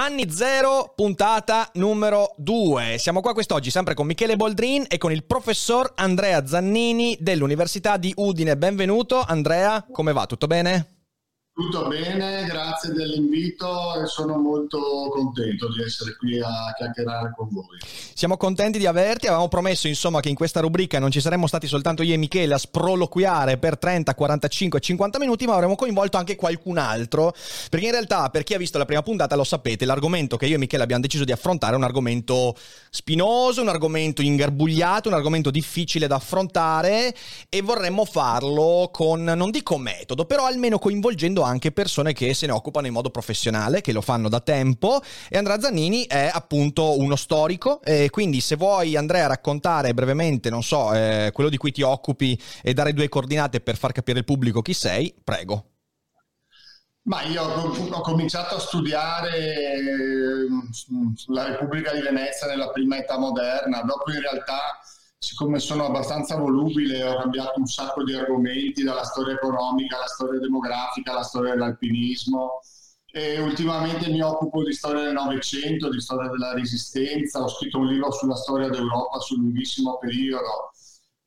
Anni Zero, puntata numero 2. Siamo qua quest'oggi sempre con Michele Boldrin e con il professor Andrea Zannini dell'Università di Udine. Benvenuto Andrea, come va? Tutto bene? Tutto bene, grazie dell'invito e sono molto contento di essere qui a chiacchierare con voi. Siamo contenti di averti, avevamo promesso insomma che in questa rubrica non ci saremmo stati soltanto io e Michele a sproloquiare per 30, 45, 50 minuti, ma avremmo coinvolto anche qualcun altro, perché in realtà per chi ha visto la prima puntata lo sapete, l'argomento che io e Michele abbiamo deciso di affrontare è un argomento spinoso, un argomento ingarbugliato, un argomento difficile da affrontare e vorremmo farlo con, non dico metodo, però almeno coinvolgendo anche persone che se ne occupano in modo professionale, che lo fanno da tempo. E Andrea Zannini è appunto uno storico. E quindi se vuoi Andrea raccontare brevemente, non so, eh, quello di cui ti occupi e dare due coordinate per far capire al pubblico chi sei, prego. Ma io ho cominciato a studiare mm, la Repubblica di Venezia nella prima età moderna, dopo in realtà siccome sono abbastanza volubile, ho cambiato un sacco di argomenti, dalla storia economica alla storia demografica, alla storia dell'alpinismo. E ultimamente mi occupo di storia del Novecento, di storia della Resistenza, ho scritto un libro sulla storia d'Europa sul lunghissimo periodo.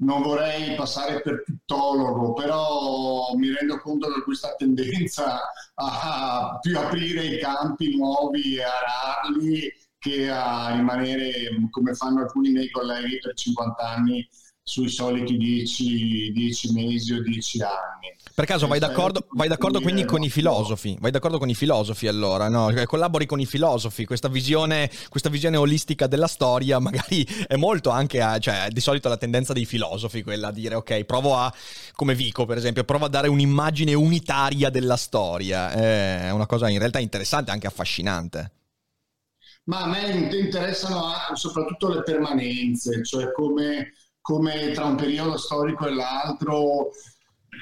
Non vorrei passare per tuttologo, però mi rendo conto che questa tendenza a più aprire i campi nuovi e ararli che a rimanere, come fanno alcuni miei colleghi, per 50 anni sui soliti 10, 10 mesi o 10 anni. Per caso vai d'accordo, vai d'accordo quindi con i filosofi? Vai d'accordo con i filosofi allora? No? Cioè, collabori con i filosofi, questa visione, questa visione olistica della storia magari è molto anche a, cioè di solito la tendenza dei filosofi quella a dire ok, provo a, come Vico per esempio, provo a dare un'immagine unitaria della storia. È una cosa in realtà interessante, anche affascinante. Ma a me interessano soprattutto le permanenze, cioè come, come tra un periodo storico e l'altro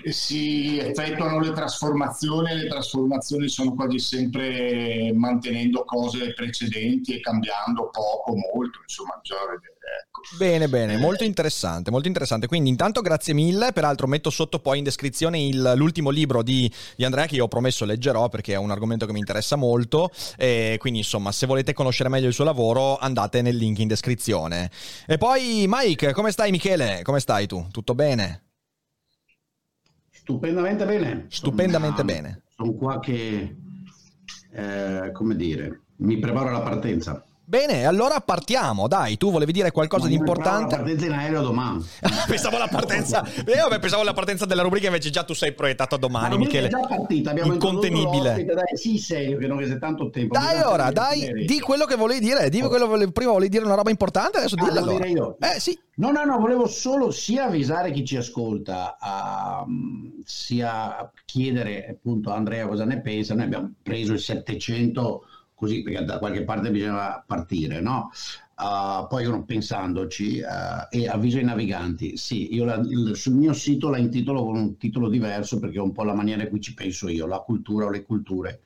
si effettuano le trasformazioni e le trasformazioni sono quasi sempre mantenendo cose precedenti e cambiando poco, molto, insomma, vedere. Ecco. Bene, bene, molto interessante, molto interessante. Quindi intanto grazie mille, peraltro metto sotto poi in descrizione il, l'ultimo libro di, di, Andrea che io ho promesso leggerò perché è un argomento che mi interessa molto e quindi insomma se volete conoscere meglio il suo lavoro andate nel link in descrizione. E poi Mike, come stai Michele? Come stai tu? Tutto bene? Stupendamente bene. Stupendamente sono, bene. Sono qua che, eh, come dire, mi preparo alla partenza. Bene, allora partiamo. Dai, tu volevi dire qualcosa di importante? La partenza in aereo domani. pensavo alla partenza. eh, vabbè, pensavo alla partenza della rubrica, invece già tu sei proiettato a domani, Ma Michele. È già partita, abbiamo incontenibile. Dai, sì, serio, che non è tanto tempo. Dai, ora, dai, di quello che volevi dire. Di quello che prima volevi dire una roba importante, adesso ah, dillo allora. io. Eh, sì. No, no, no, volevo solo sia avvisare chi ci ascolta, a, sia chiedere appunto a Andrea cosa ne pensa. Noi abbiamo preso il 700 così perché da qualche parte bisogna partire, no? Uh, poi uno pensandoci uh, e avviso ai naviganti, sì, io la, il, sul mio sito la intitolo con un titolo diverso perché è un po' la maniera in cui ci penso io, la cultura o le culture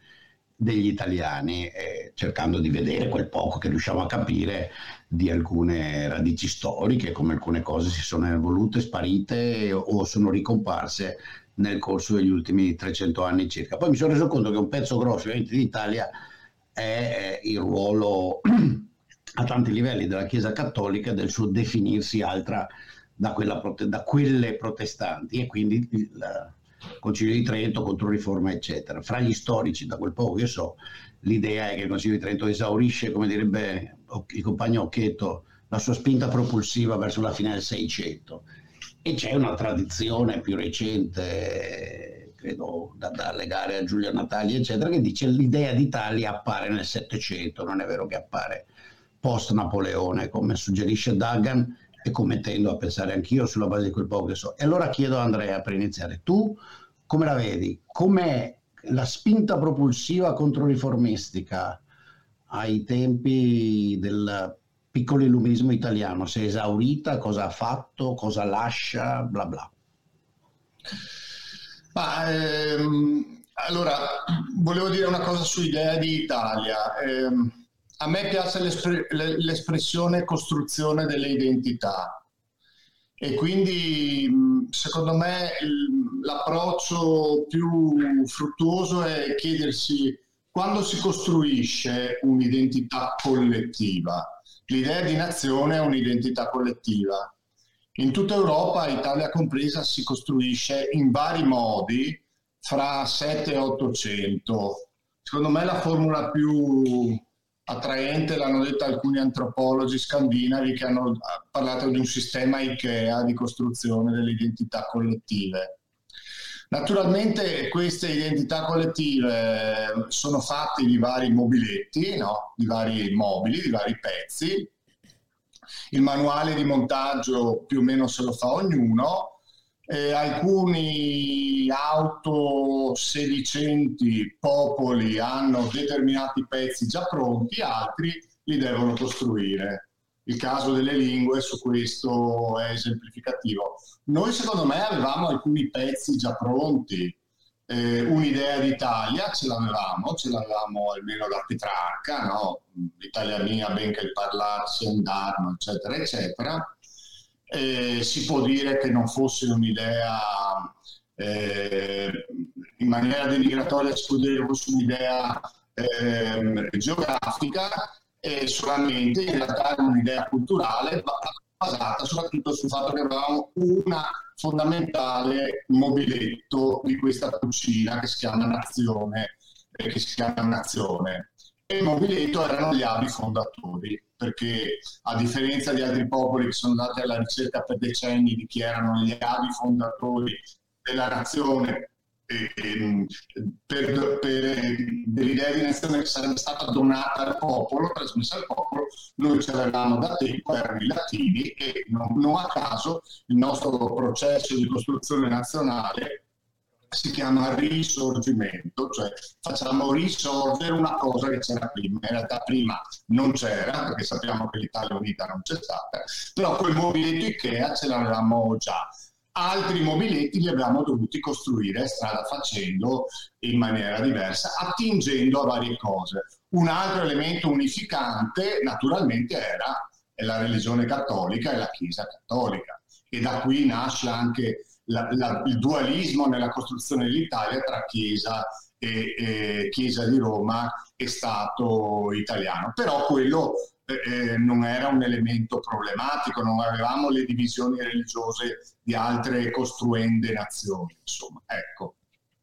degli italiani, eh, cercando di vedere quel poco che riusciamo a capire di alcune radici storiche, come alcune cose si sono evolute, sparite o sono ricomparse nel corso degli ultimi 300 anni circa. Poi mi sono reso conto che un pezzo grosso d'Italia è il ruolo a tanti livelli della Chiesa Cattolica del suo definirsi altra da, prote- da quelle protestanti e quindi il Concilio di Trento, Controriforma, eccetera. Fra gli storici, da quel poco che so, l'idea è che il Concilio di Trento esaurisce, come direbbe il compagno Occhetto, la sua spinta propulsiva verso la fine del Seicento. E c'è una tradizione più recente credo da, da, legare a Giulio Natali, eccetera, che dice l'idea d'Italia appare nel Settecento, non è vero che appare post Napoleone, come suggerisce Duggan e come tendo a pensare anch'io sulla base di quel poco che so. E allora chiedo a Andrea per iniziare, tu come la vedi? Com'è la spinta propulsiva controriformistica ai tempi del piccolo illuminismo italiano? Si è esaurita? Cosa ha fatto? Cosa lascia? Bla bla. Ma, ehm, allora, volevo dire una cosa su Idea di Italia. Eh, a me piace l'espr- l'espressione costruzione delle identità e quindi secondo me l'approccio più fruttuoso è chiedersi quando si costruisce un'identità collettiva, l'idea di nazione è un'identità collettiva. In tutta Europa, Italia compresa, si costruisce in vari modi fra 7 e 800. Secondo me la formula più attraente l'hanno detta alcuni antropologi scandinavi che hanno parlato di un sistema IKEA di costruzione delle identità collettive. Naturalmente queste identità collettive sono fatte di vari mobiletti, no? di vari mobili, di vari pezzi. Il manuale di montaggio più o meno se lo fa ognuno. Eh, alcuni autosedicenti popoli hanno determinati pezzi già pronti, altri li devono costruire. Il caso delle lingue su questo è esemplificativo. Noi secondo me avevamo alcuni pezzi già pronti, eh, un'idea d'Italia ce l'avevamo, ce l'avevamo almeno da Petrarca, no? l'Italia mia benché il parlarsi andarono, eccetera, eccetera. Eh, si può dire che non fosse un'idea eh, in maniera denigratoria, si può dire che fosse un'idea ehm, geografica, e solamente in realtà è un'idea culturale basata soprattutto sul fatto che avevamo una fondamentale mobiletto di questa cucina che si chiama Nazione, eh, che si chiama Nazione. E il mobiletto erano gli avi fondatori, perché a differenza di altri popoli che sono andati alla ricerca per decenni di chi erano gli avi fondatori della nazione, per, per dell'idea di nazione che sarebbe stata donata al popolo, trasmessa al popolo, noi ce l'avevamo da tempo, erano i latini e non, non a caso il nostro processo di costruzione nazionale si chiama risorgimento, cioè facciamo risorgere una cosa che c'era prima. In realtà prima non c'era, perché sappiamo che l'Italia unita non c'è stata, però quel mobiletto Ikea ce l'avevamo già altri mobiletti li abbiamo dovuti costruire strada facendo in maniera diversa, attingendo a varie cose. Un altro elemento unificante naturalmente era la religione cattolica e la Chiesa cattolica e da qui nasce anche la, la, il dualismo nella costruzione dell'Italia tra Chiesa e, e Chiesa di Roma e Stato italiano. Però quello eh, non era un elemento problematico, non avevamo le divisioni religiose di altre costruende nazioni, insomma, ecco.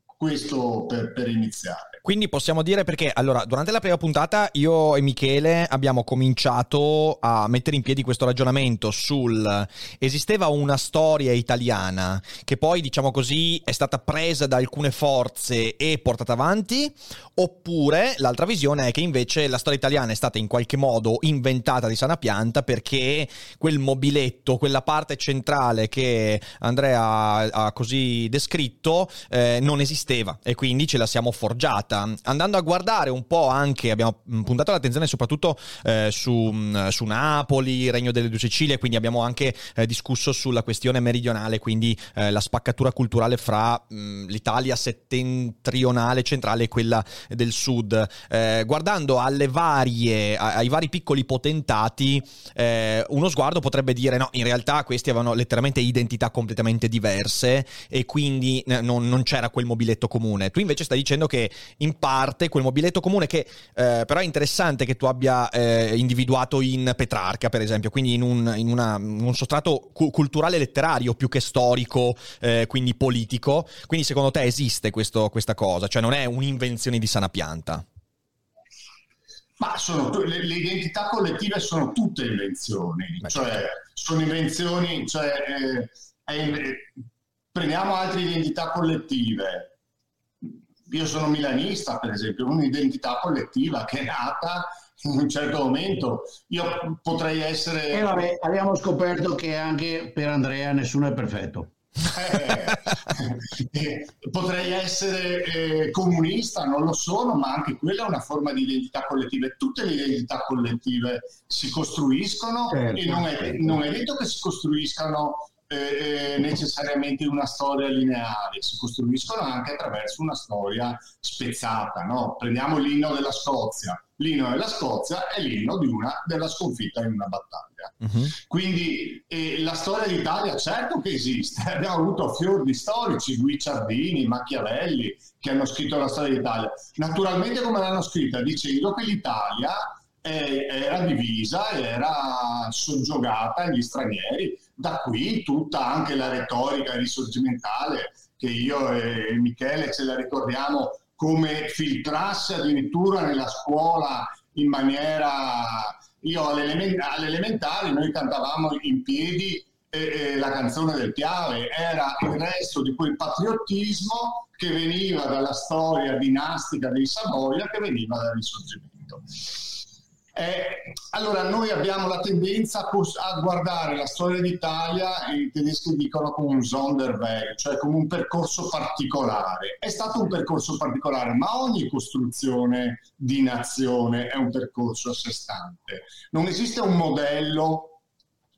Questo per, per iniziare. Quindi possiamo dire perché, allora, durante la prima puntata io e Michele abbiamo cominciato a mettere in piedi questo ragionamento sul esisteva una storia italiana che poi, diciamo così, è stata presa da alcune forze e portata avanti, oppure l'altra visione è che invece la storia italiana è stata in qualche modo inventata di sana pianta perché quel mobiletto, quella parte centrale che Andrea ha così descritto eh, non esisteva e quindi ce la siamo forgiata puntata, andando a guardare un po' anche, abbiamo puntato l'attenzione soprattutto eh, su, mm, su, Napoli, Regno delle Due Sicilie, quindi abbiamo anche eh, discusso sulla questione meridionale, quindi eh, la spaccatura culturale fra mh, mm, l'Italia settentrionale, centrale e quella del sud. Eh, guardando alle varie, ai vari piccoli potentati, eh, uno sguardo potrebbe dire no, in realtà questi avevano letteralmente identità completamente diverse e quindi eh, non, non c'era quel mobiletto comune. Tu invece stai dicendo che in parte quel mobiletto comune che eh, però è interessante che tu abbia eh, individuato in Petrarca, per esempio, quindi in un, in una, un sostrato cu- culturale letterario più che storico, eh, quindi politico. Quindi secondo te esiste questo, questa cosa, cioè non è un'invenzione di sana pianta? Ma sono, le, le, identità collettive sono tutte invenzioni, Beh, cioè certo. sono invenzioni, cioè, eh, eh, prendiamo altre identità collettive, io sono milanista, per esempio, un'identità collettiva che è nata in un certo momento. Io potrei essere... E eh vabbè, abbiamo scoperto che anche per Andrea nessuno è perfetto. Eh, eh, potrei essere eh, comunista, non lo sono, ma anche quella è una forma di identità collettiva. Tutte le identità collettive si costruiscono certo, e non è, certo. non è detto che si costruiscano eh, necessariamente una storia lineare, si costruiscono anche attraverso una storia spezzata. No? Prendiamo l'inno della Scozia, l'inno della Scozia è l'inno di una, della sconfitta in una battaglia. Uh-huh. Quindi eh, la storia d'Italia certo che esiste, abbiamo avuto fior di storici, Guicciardini, Machiavelli, che hanno scritto la storia d'Italia. Naturalmente come l'hanno scritta? Dicendo che l'Italia era divisa, era soggiogata agli stranieri. Da qui tutta anche la retorica risorgimentale che io e Michele ce la ricordiamo come filtrasse addirittura nella scuola in maniera... Io all'elementare noi cantavamo in piedi eh, la canzone del Piave, era il resto di quel patriottismo che veniva dalla storia dinastica dei Savoia, che veniva dal risorgimento. Eh, allora, noi abbiamo la tendenza a, guardare la storia d'Italia, i tedeschi dicono come un Sonderweg, cioè come un percorso particolare. È stato un percorso particolare, ma ogni costruzione di nazione è un percorso a sé stante. Non esiste un modello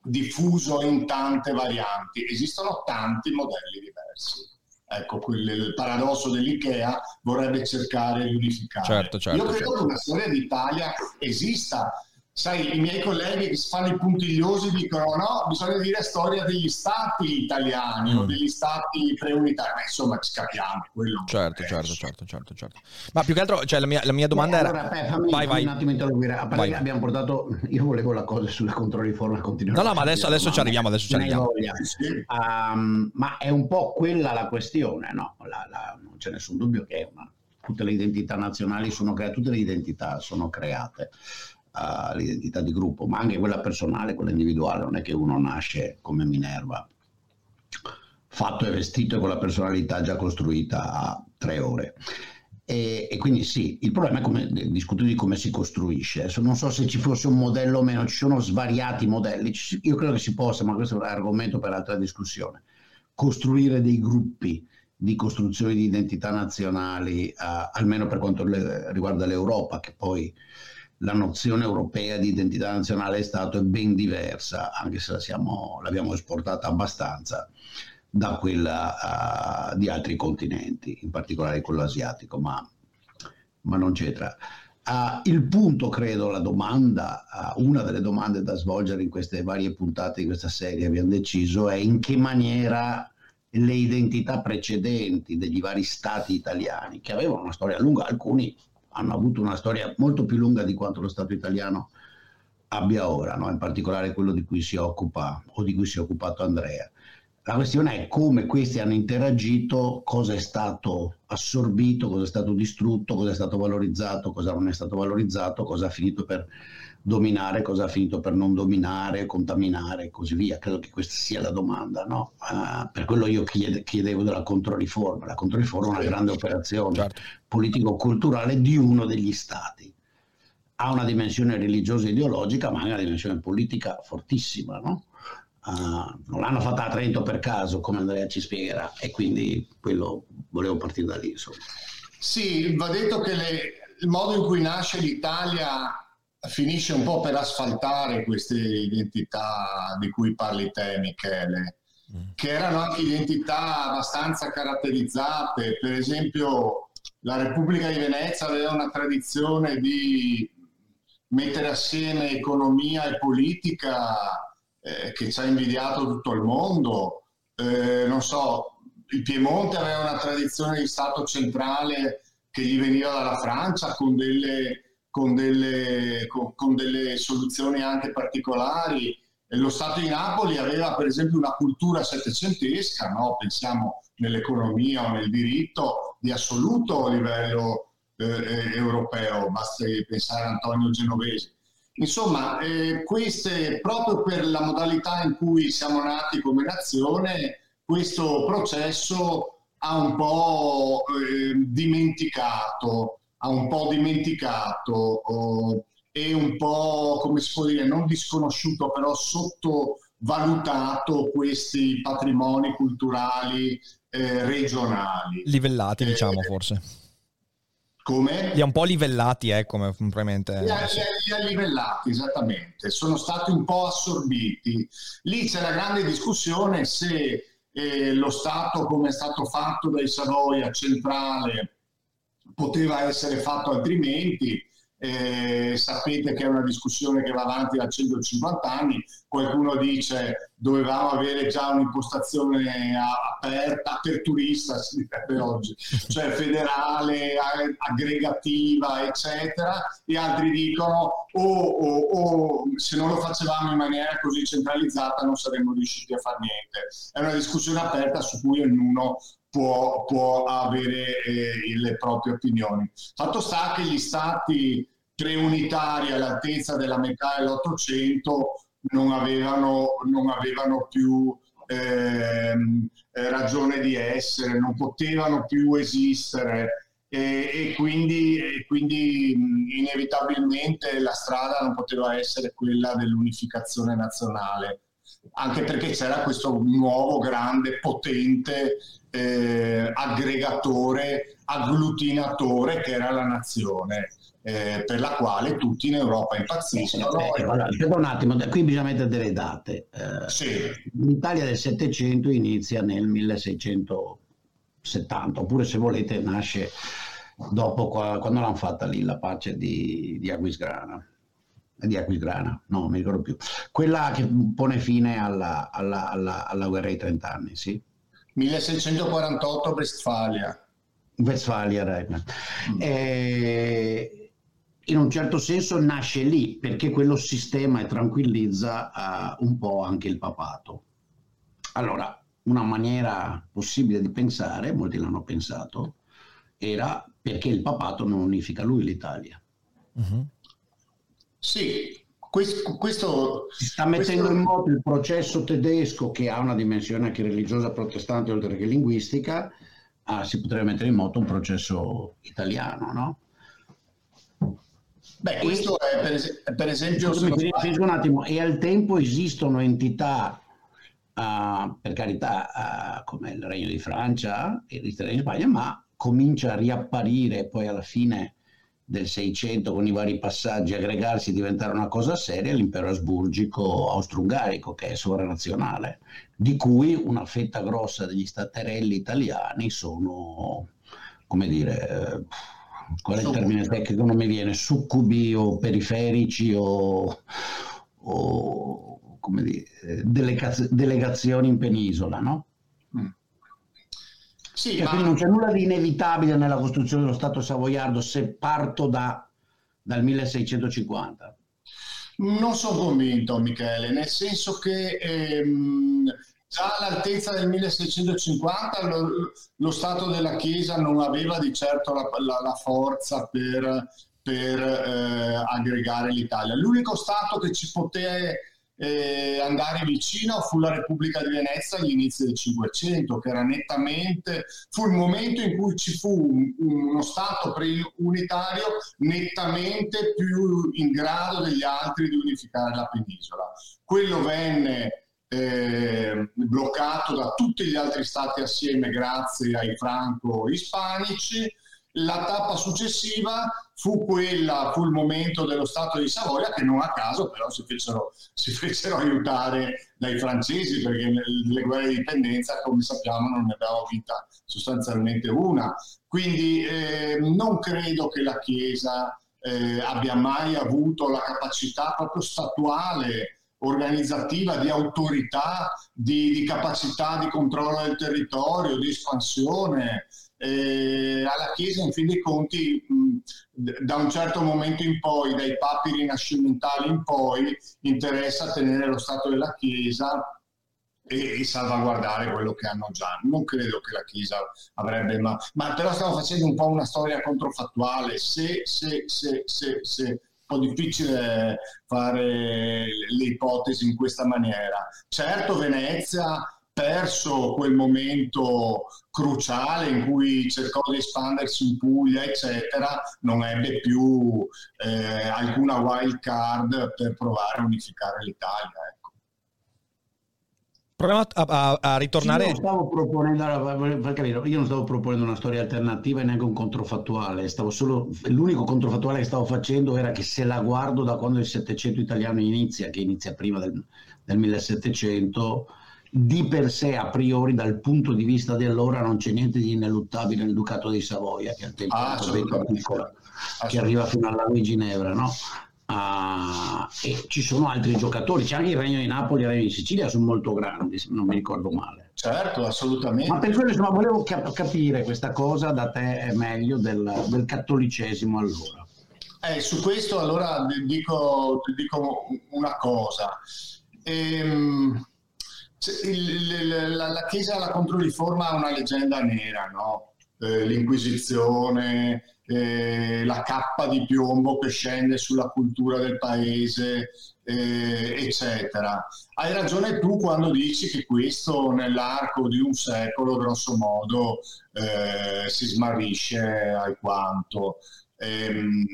diffuso in tante varianti, esistono tanti modelli diversi. Ecco, quel, il paradosso dell'IKEA vorrebbe cercare di unificare. Certo, certo, Io credo certo. che una storia d'Italia esista, Sai, i miei colleghi che si fanno i puntigliosi dicono no, bisogna dire storia degli stati italiani mm. o degli stati preunitari, ma insomma ci capiamo. Quello certo, certo, certo, certo, certo. Ma più che altro, cioè, la, mia, la mia domanda Beh, era... Allora, beh, fammi, vai, vai. un attimo interloquire. A parte abbiamo portato, io volevo la cosa sulla controriforma continuare. No, no, ma adesso, adesso ci arriviamo, adesso ci arriviamo. Um, ma è un po' quella la questione, no? La, la, non c'è nessun dubbio che una, tutte le identità nazionali sono create, tutte le identità sono create all'identità di gruppo, ma anche quella personale, quella individuale, non è che uno nasce come Minerva, fatto e vestito con la personalità già costruita a tre ore. E, e, quindi sì, il problema è come discutere di come si costruisce. Adesso non so se ci fosse un modello o meno, ci sono svariati modelli, io credo che si possa, ma questo è un argomento per altra discussione, costruire dei gruppi di costruzione di identità nazionali, uh, almeno per quanto le, riguarda l'Europa, che poi la nozione europea di identità nazionale è stata ben diversa, anche se la siamo, l'abbiamo esportata abbastanza da quella uh, di altri continenti, in particolare quello asiatico, ma, ma non c'entra. Uh, il punto, credo, la domanda, uh, una delle domande da svolgere in queste varie puntate di questa serie, abbiamo deciso, è in che maniera le identità precedenti degli vari stati italiani, che avevano una storia lunga, alcuni hanno avuto una storia molto più lunga di quanto lo Stato italiano abbia ora, no? in particolare quello di cui si occupa o di cui si è occupato Andrea. La questione è come questi hanno interagito, cosa è stato assorbito, cosa è stato distrutto, cosa è stato valorizzato, cosa non è stato valorizzato, cosa ha finito per dominare, cosa ha finito per non dominare, contaminare e così via. Credo che questa sia la domanda. No? Uh, per quello io chiede, chiedevo della controriforma. La controriforma è una grande operazione certo. politico-culturale di uno degli stati. Ha una dimensione religiosa e ideologica, ma anche una dimensione politica fortissima. No? Uh, non l'hanno fatta a Trento per caso, come Andrea ci spiegherà, e quindi quello volevo partire da lì. Insomma. Sì, va detto che le, il modo in cui nasce l'Italia finisce un po' per asfaltare queste identità di cui parli te, Michele, mm. che erano anche identità abbastanza caratterizzate. Per esempio, la Repubblica di Venezia aveva una tradizione di mettere assieme economia e politica eh, che ci ha invidiato tutto il mondo. Eh, non so, il Piemonte aveva una tradizione di Stato centrale che gli veniva dalla Francia con delle con delle, con, con delle soluzioni anche particolari. Lo Stato di Napoli aveva per esempio una cultura settecentesca, no? pensiamo nell'economia o nel diritto, di assoluto livello eh, eh europeo, basta pensare a Antonio Genovesi. Insomma, eh, queste, proprio per la modalità in cui siamo nati come nazione, questo processo ha un po' eh, dimenticato ha un po' dimenticato oh, e un po', come si può dire, non disconosciuto, però sottovalutato questi patrimoni culturali eh, regionali. Livellati, diciamo, eh, forse. Come? Li ha un po' livellati, eh, come probabilmente... Li ha, li ha livellati, esattamente. Sono stati un po' assorbiti. Lì c'è la grande discussione se eh, lo Stato, come è stato fatto dai Savoia, centrale, poteva essere fatto altrimenti. eh, sapete che è una discussione che va avanti da 150 anni, qualcuno dice dovevamo avere già un'impostazione aperta, aperturista si direbbe oggi, cioè federale, aggregativa, eccetera, e altri dicono o oh, oh, oh, se non lo facevamo in maniera così centralizzata non saremmo riusciti a fare niente. È una discussione aperta su cui ognuno può, può avere eh, le proprie opinioni. Fatto sta che gli stati preunitari all'altezza della metà dell'Ottocento non avevano, non avevano più ehm, eh, ragione di essere, non potevano più esistere e, e, quindi, e, quindi, inevitabilmente la strada non poteva essere quella dell'unificazione nazionale, anche perché c'era questo nuovo grande, potente eh, aggregatore, agglutinatore che era la nazione. Eh, per la quale tutti in Europa impazziscono. Eh, allora, un attimo, qui bisogna mettere delle date. Eh, sì. L'Italia del Settecento inizia nel 1670, oppure se volete nasce dopo quando l'hanno fatta lì la pace di, di Aquisgrana di Aquisgrana, no, non mi ricordo più, quella che pone fine alla, alla, alla, alla guerra dei trent'anni, sì? 1648 Westfalia. Westfalia, Reichmann. Mm. Eh, in un certo senso nasce lì perché quello sistema e tranquillizza uh, un po' anche il papato. Allora, una maniera possibile di pensare, molti l'hanno pensato, era perché il papato non unifica lui l'Italia. Uh-huh. Sì, questo, questo, si sta mettendo questo... in moto il processo tedesco che ha una dimensione anche religiosa protestante oltre che linguistica, ah, si potrebbe mettere in moto un processo italiano, no? Beh, questo è per, es- per esempio... Scusami, un attimo, e al tempo esistono entità, uh, per carità, uh, come il Regno di Francia e Regno di Spagna, ma comincia a riapparire poi alla fine del 600 con i vari passaggi aggregarsi e diventare una cosa seria l'impero asburgico austro-ungarico che è sovranazionale, di cui una fetta grossa degli staterelli italiani sono, come dire, eh, qual è il termine tecnico? Non mi viene, succubi o periferici o, o come dire, eh, delegaz- delegazioni in penisola, no? Mm. Sì, cioè, ma... Quindi non c'è nulla di inevitabile nella costruzione dello Stato savoiardo se parto da, dal 1650. Non sono convinto, Michele, nel senso che ehm, già all'altezza del 1650 lo, lo, Stato della Chiesa non aveva di certo la, la, la forza per, per eh, aggregare l'Italia. L'unico Stato che ci poteva eh, andare vicino fu la Repubblica di Venezia agli inizi del Cinquecento, che era nettamente, fu il momento in cui ci fu un, uno Stato unitario nettamente più in grado degli altri di unificare la penisola. Quello venne eh, bloccato da tutti gli altri stati assieme grazie ai franco-ispanici la tappa successiva fu quella, fu il momento dello Stato di Savoia che non a caso però si fecero, si fecero aiutare dai francesi perché nelle guerre di dipendenza come sappiamo non ne abbiamo vinta sostanzialmente una. Quindi eh, non credo che la Chiesa eh, abbia mai avuto la capacità proprio statuale organizzativa, di autorità, di, di capacità di controllo del territorio, di espansione eh, alla Chiesa in fin dei conti mh, da un certo momento in poi, dai papi rinascimentali in poi, interessa tenere lo stato della Chiesa e, e, salvaguardare quello che hanno già. Non credo che la Chiesa avrebbe, ma, ma però stiamo facendo un po' una storia controfattuale. Se, se, se, se, se difficile fare le ipotesi in questa maniera. Certo, Venezia perso quel momento cruciale in cui cercò di espandersi in Puglia, eccetera, non ebbe più eh, alcuna wild card per provare a unificare l'Italia. Ecco. Proviamo a, a, a ritornare. Io non, stavo proponendo, io non stavo proponendo una storia alternativa e neanche un controfattuale. Stavo solo, l'unico controfattuale che stavo facendo era che se la guardo da quando il Settecento italiano inizia, che inizia prima del, del 1700 di per sé a priori dal punto di vista di allora non c'è niente di ineluttabile nel Ducato di Savoia che al tempo ah, era piccola che arriva fino alla di Ginevra, no? Uh, e ci sono altri giocatori, c'è anche il Regno di Napoli e il Regno di Sicilia, sono molto grandi, se non mi ricordo male. Certo, assolutamente. Ma per quello insomma, volevo cap- capire questa cosa da te è meglio del, del cattolicesimo allora. Eh, su questo allora dico, dico una cosa. Ehm, il, la, la, Chiesa alla Controriforma ha una leggenda nera, no? eh, l'Inquisizione, eh, la cappa di piombo che scende sulla cultura del paese, eh, eccetera. Hai ragione tu quando dici che questo nell'arco di un secolo, grosso modo, eh, si smarrisce alquanto. Ehm,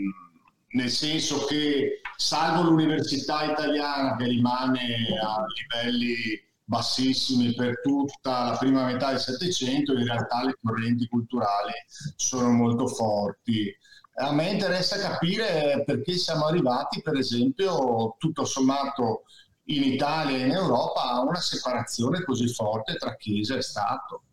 nel senso che, salvo l'università italiana che rimane a livelli bassissimi per tutta la prima metà del Settecento, in realtà le correnti culturali sono molto forti. A me interessa capire perché siamo arrivati, per esempio, tutto sommato in Italia e in Europa a una separazione così forte tra Chiesa e Stato,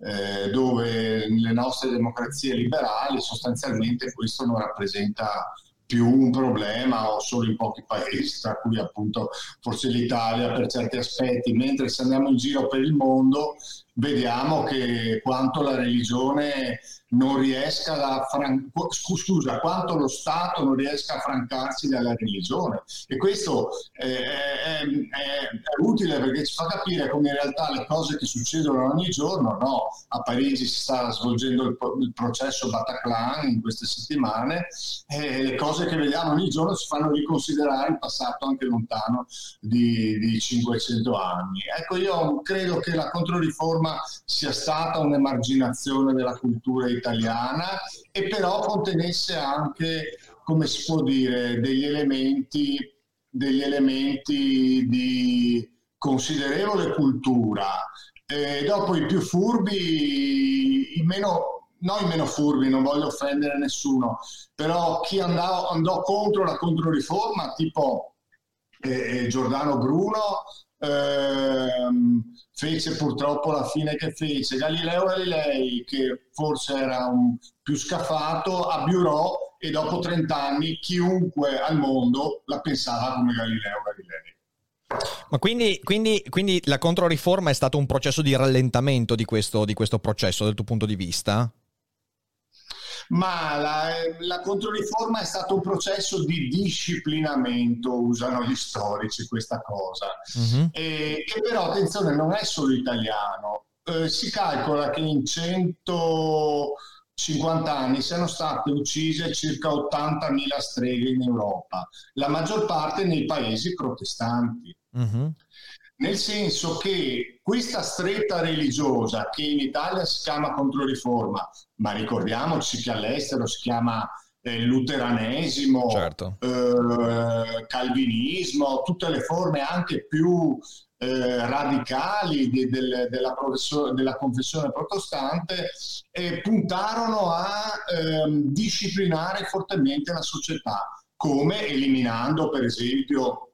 eh, dove nelle nostre democrazie liberali sostanzialmente questo non rappresenta più un problema o solo in pochi paesi, tra cui appunto forse l'Italia per certi aspetti, mentre se andiamo in giro per il mondo vediamo che quanto la religione non riesca a fran- scusa, quanto lo Stato non riesca a francarsi dalla religione. E questo è, è, è, è, utile perché ci fa capire come in realtà le cose che succedono ogni giorno, no? A Parigi si sta svolgendo il, il processo Bataclan in queste settimane e le cose che vediamo ogni giorno ci fanno riconsiderare il passato anche lontano di, di 500 anni. Ecco, io credo che la controriforma sia stata un'emarginazione della cultura italiana e però contenesse anche, come si può dire, degli elementi, degli elementi di considerevole cultura. E dopo i più furbi, i meno, non i meno furbi, non voglio offendere nessuno, però chi andò, andò contro la controriforma, tipo eh, Giordano Bruno, ehm, fece purtroppo la fine che fece. Galileo Galilei, che forse era un più scafato, abiurò e dopo 30 anni chiunque al mondo la pensava come Galileo Galilei. Ma quindi, quindi, quindi, la controriforma è stato un processo di rallentamento di questo, di questo processo dal tuo punto di vista? Ma la, la controriforma è stato un processo di disciplinamento, usano gli storici questa cosa, e, che però, attenzione, non è solo italiano. Eh, si calcola che in 150 anni siano state uccise circa 80.000 streghe in Europa, la maggior parte nei paesi protestanti. Uh-huh nel senso che questa stretta religiosa che in Italia si chiama controriforma, ma ricordiamoci che all'estero si chiama eh, luteranesimo, certo. eh, calvinismo, tutte le forme anche più eh, radicali di, del, della, della, confessione protestante, puntarono a ehm, disciplinare fortemente la società, come eliminando per esempio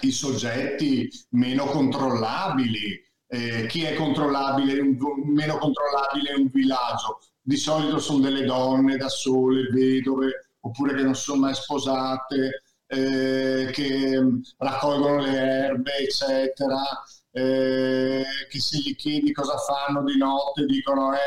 i soggetti meno controllabili. Eh, chi è controllabile, un, meno controllabile in un villaggio? Di solito sono delle donne da sole, vedove, oppure che non sono mai sposate, eh, che mm, raccolgono le erbe, eccetera. Eh, che se gli chiedi cosa fanno di notte dicono eh,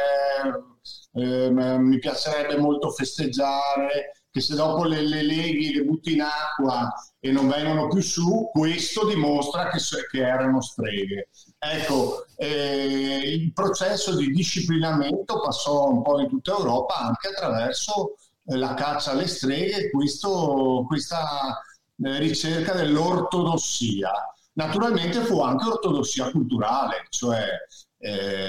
eh, mi piacerebbe molto festeggiare che se dopo le, le leghi, le butti in acqua e non vengono più su, questo dimostra che, che erano streghe. Ecco, eh, il processo di disciplinamento passò un po' in tutta Europa anche attraverso eh, la caccia alle streghe e questa eh, ricerca dell'ortodossia. Naturalmente fu anche ortodossia culturale, cioè eh,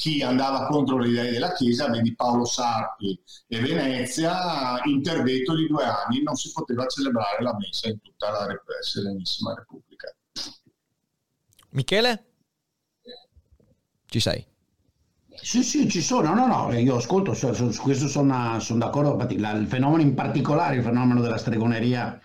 chi andava contro le idee della Chiesa, vedi Paolo Sarpi e Venezia, interdetto di due anni, non si poteva celebrare la messa in tutta la Serenissima Repubblica. Michele? Ci sei? Sì, sì, ci sono, no, no, io ascolto, su, su questo sono, sono d'accordo, infatti il fenomeno in particolare, il fenomeno della stregoneria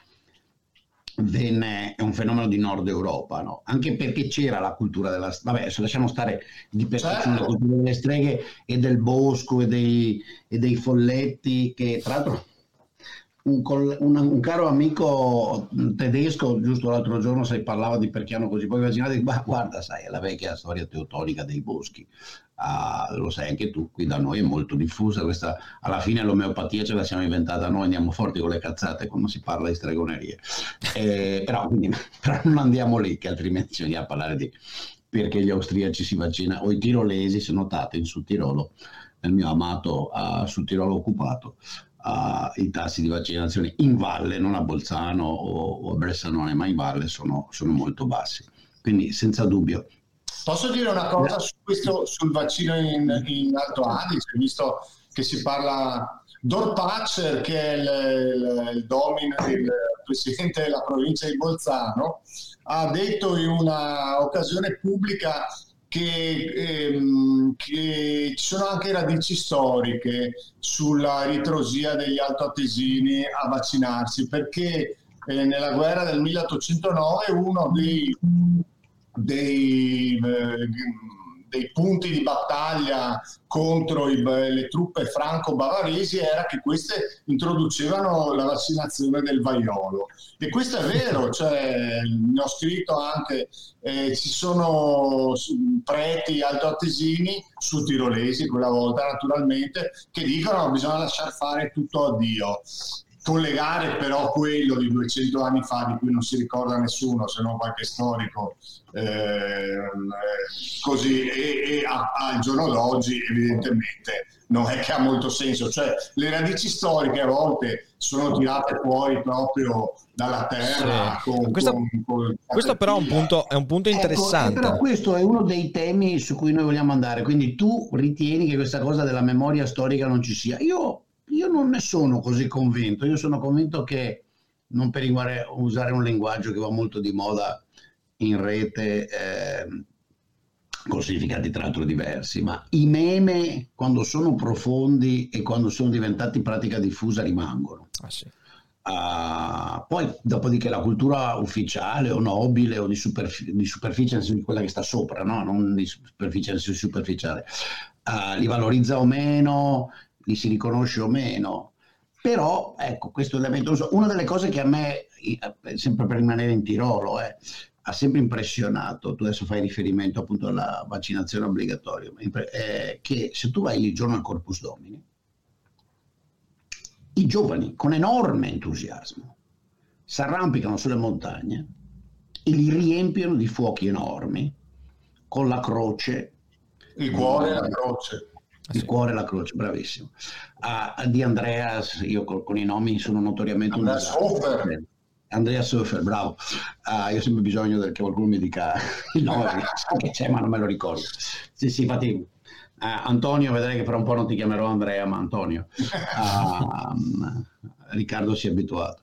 venne, è un fenomeno di Nord Europa, no? anche perché c'era la cultura della vabbè adesso lasciamo stare di per certo. cultura delle streghe e del bosco e dei, e dei folletti che tra l'altro un, un, un, caro amico tedesco giusto l'altro giorno se parlava di perché hanno così pochi vaccinati ma guarda sai è la vecchia storia teutonica dei boschi ah, lo sai anche tu qui da noi è molto diffusa questa alla fine l'omeopatia ce la siamo inventata noi andiamo forti con le cazzate quando si parla di stregonerie eh, però, quindi, però non andiamo lì che altrimenti ci andiamo a parlare di perché gli austriaci si vaccinano o i tirolesi se notate in Sud Tirolo nel mio amato uh, Sud Tirolo occupato uh, i tassi di vaccinazione in valle, non a Bolzano o, o a Bressanone, ma in valle sono, sono, molto bassi. Quindi senza dubbio. Posso dire una cosa su questo, sul vaccino in, in Alto Adige, visto che si parla Dorpatcher, che è il, il, il domino, il presidente della provincia di Bolzano, ha detto in una occasione pubblica che, ehm, che, ci sono anche radici storiche sulla ritrosia degli altoatesini a vaccinarsi, perché eh, nella guerra del 1809 uno dei, dei eh, dei punti di battaglia contro i, le truppe franco-bavaresi era che queste introducevano la vaccinazione del vaiolo. E questo è vero, cioè, ne ho scritto anche, eh, ci sono preti altoatesini, su tirolesi quella volta naturalmente, che dicono che bisogna lasciare fare tutto a Dio collegare però quello di 200 anni fa di cui non si ricorda nessuno se non qualche storico eh, così e, e al giorno d'oggi evidentemente non è che ha molto senso. Cioè le radici storiche a volte sono tirate fuori proprio dalla terra sì. con, questo, con, con questo però è un punto, è un punto ecco, interessante. ecco, però questo è uno dei temi su cui noi vogliamo andare quindi tu ritieni che questa cosa della memoria storica non ci sia. Io io non ne sono così convinto, io sono convinto che, non per usare un linguaggio che va molto di moda in rete, eh, con significati tra l'altro diversi, ma i meme quando sono profondi e quando sono diventati pratica diffusa rimangono. Ah, sì. Uh, poi, dopodiché, la cultura ufficiale o nobile o di, superf- di superficie, nel senso di quella che sta sopra, no? non di superficie, nel senso superficiale, uh, li valorizza o meno, li si riconosce o meno. Però, ecco, questo elemento, una delle cose che a me, sempre per rimanere in Tirolo, eh, ha sempre impressionato, tu adesso fai riferimento appunto alla vaccinazione obbligatoria, è che se tu vai il giorno al Corpus Domini, i giovani con enorme entusiasmo si arrampicano sulle montagne e li riempiono di fuochi enormi con la croce. Il cuore e la croce il sì. cuore e la croce, bravissimo. Uh, di Andreas, io con, con, i nomi sono notoriamente Andrea un Soffer. Andrea Soffer, bravo. Uh, io ho sempre bisogno del, che qualcuno mi dica il nome, che c'è ma non me lo ricordo. Sì, sì, infatti Uh, Antonio, vedrai che fra un po' non ti chiamerò Andrea, ma Antonio. Uh, Riccardo si è abituato.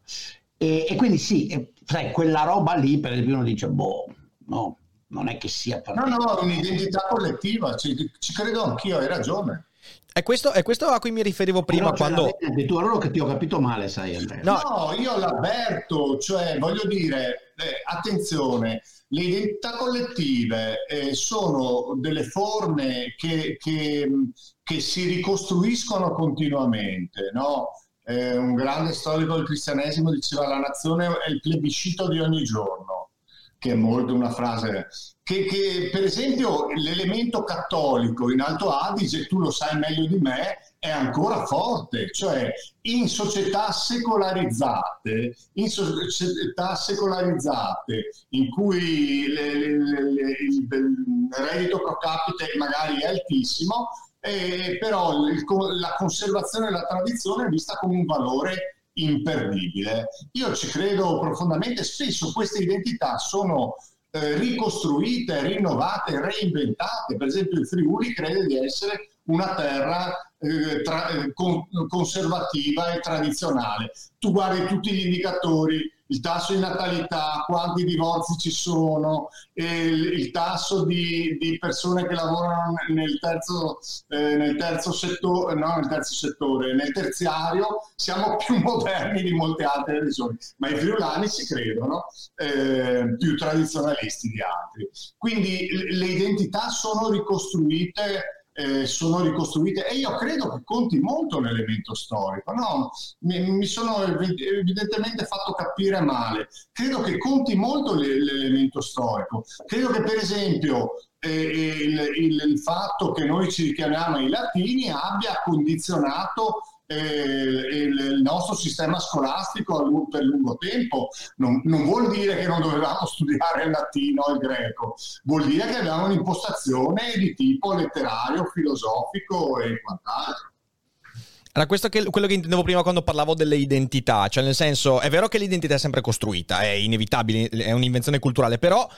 E, e quindi sì, e, sai, quella roba lì, per esempio, uno dice, boh, no, non è che sia per No, no, un'identità collettiva, ci, ci credo anch'io, hai ragione. È questo, è questo, a cui mi riferivo prima quando... Tu allora che ti ho capito male, sai Andrea. No, no io l'avverto, cioè voglio dire, eh, attenzione, le identità collettive eh, sono delle forme che, che, che, si ricostruiscono continuamente, no? eh, un grande storico del cristianesimo diceva la nazione è il plebiscito di ogni giorno che è molto una frase che, che, per esempio l'elemento cattolico in Alto Adige, tu lo sai meglio di me, è ancora forte, cioè in società secolarizzate, in società secolarizzate in cui le, le, le, il reddito pro capite magari è altissimo, eh, però il, la conservazione della tradizione è vista come un valore imperdibile. Io ci credo profondamente, spesso queste identità sono eh, ricostruite, rinnovate, reinventate. Per esempio il Friuli crede di essere una terra eh, tra, eh, con, conservativa e tradizionale. Tu guardi tutti gli indicatori, il tasso di natalità, quanti divorzi ci sono, il, il tasso di, di, persone che lavorano nel terzo, eh, nel terzo settore, no, nel terzo settore, nel terziario, siamo più moderni di molte altre regioni, ma i friulani si credono eh, più tradizionalisti di altri. Quindi le identità sono ricostruite eh, sono ricostruite e io credo che conti molto l'elemento storico. No? Mi, mi, sono evidentemente fatto capire male. Credo che conti molto l'elemento storico. Credo che per esempio eh, il, il, il, fatto che noi ci richiamiamo ai latini abbia condizionato il nostro sistema scolastico per lungo tempo. Non, non, vuol dire che non dovevamo studiare il latino e il greco, vuol dire che avevamo un'impostazione di tipo letterario, filosofico e quant'altro. Era questo che, quello che intendevo prima quando parlavo delle identità, cioè nel senso è vero che l'identità è sempre costruita, è inevitabile, è un'invenzione culturale, però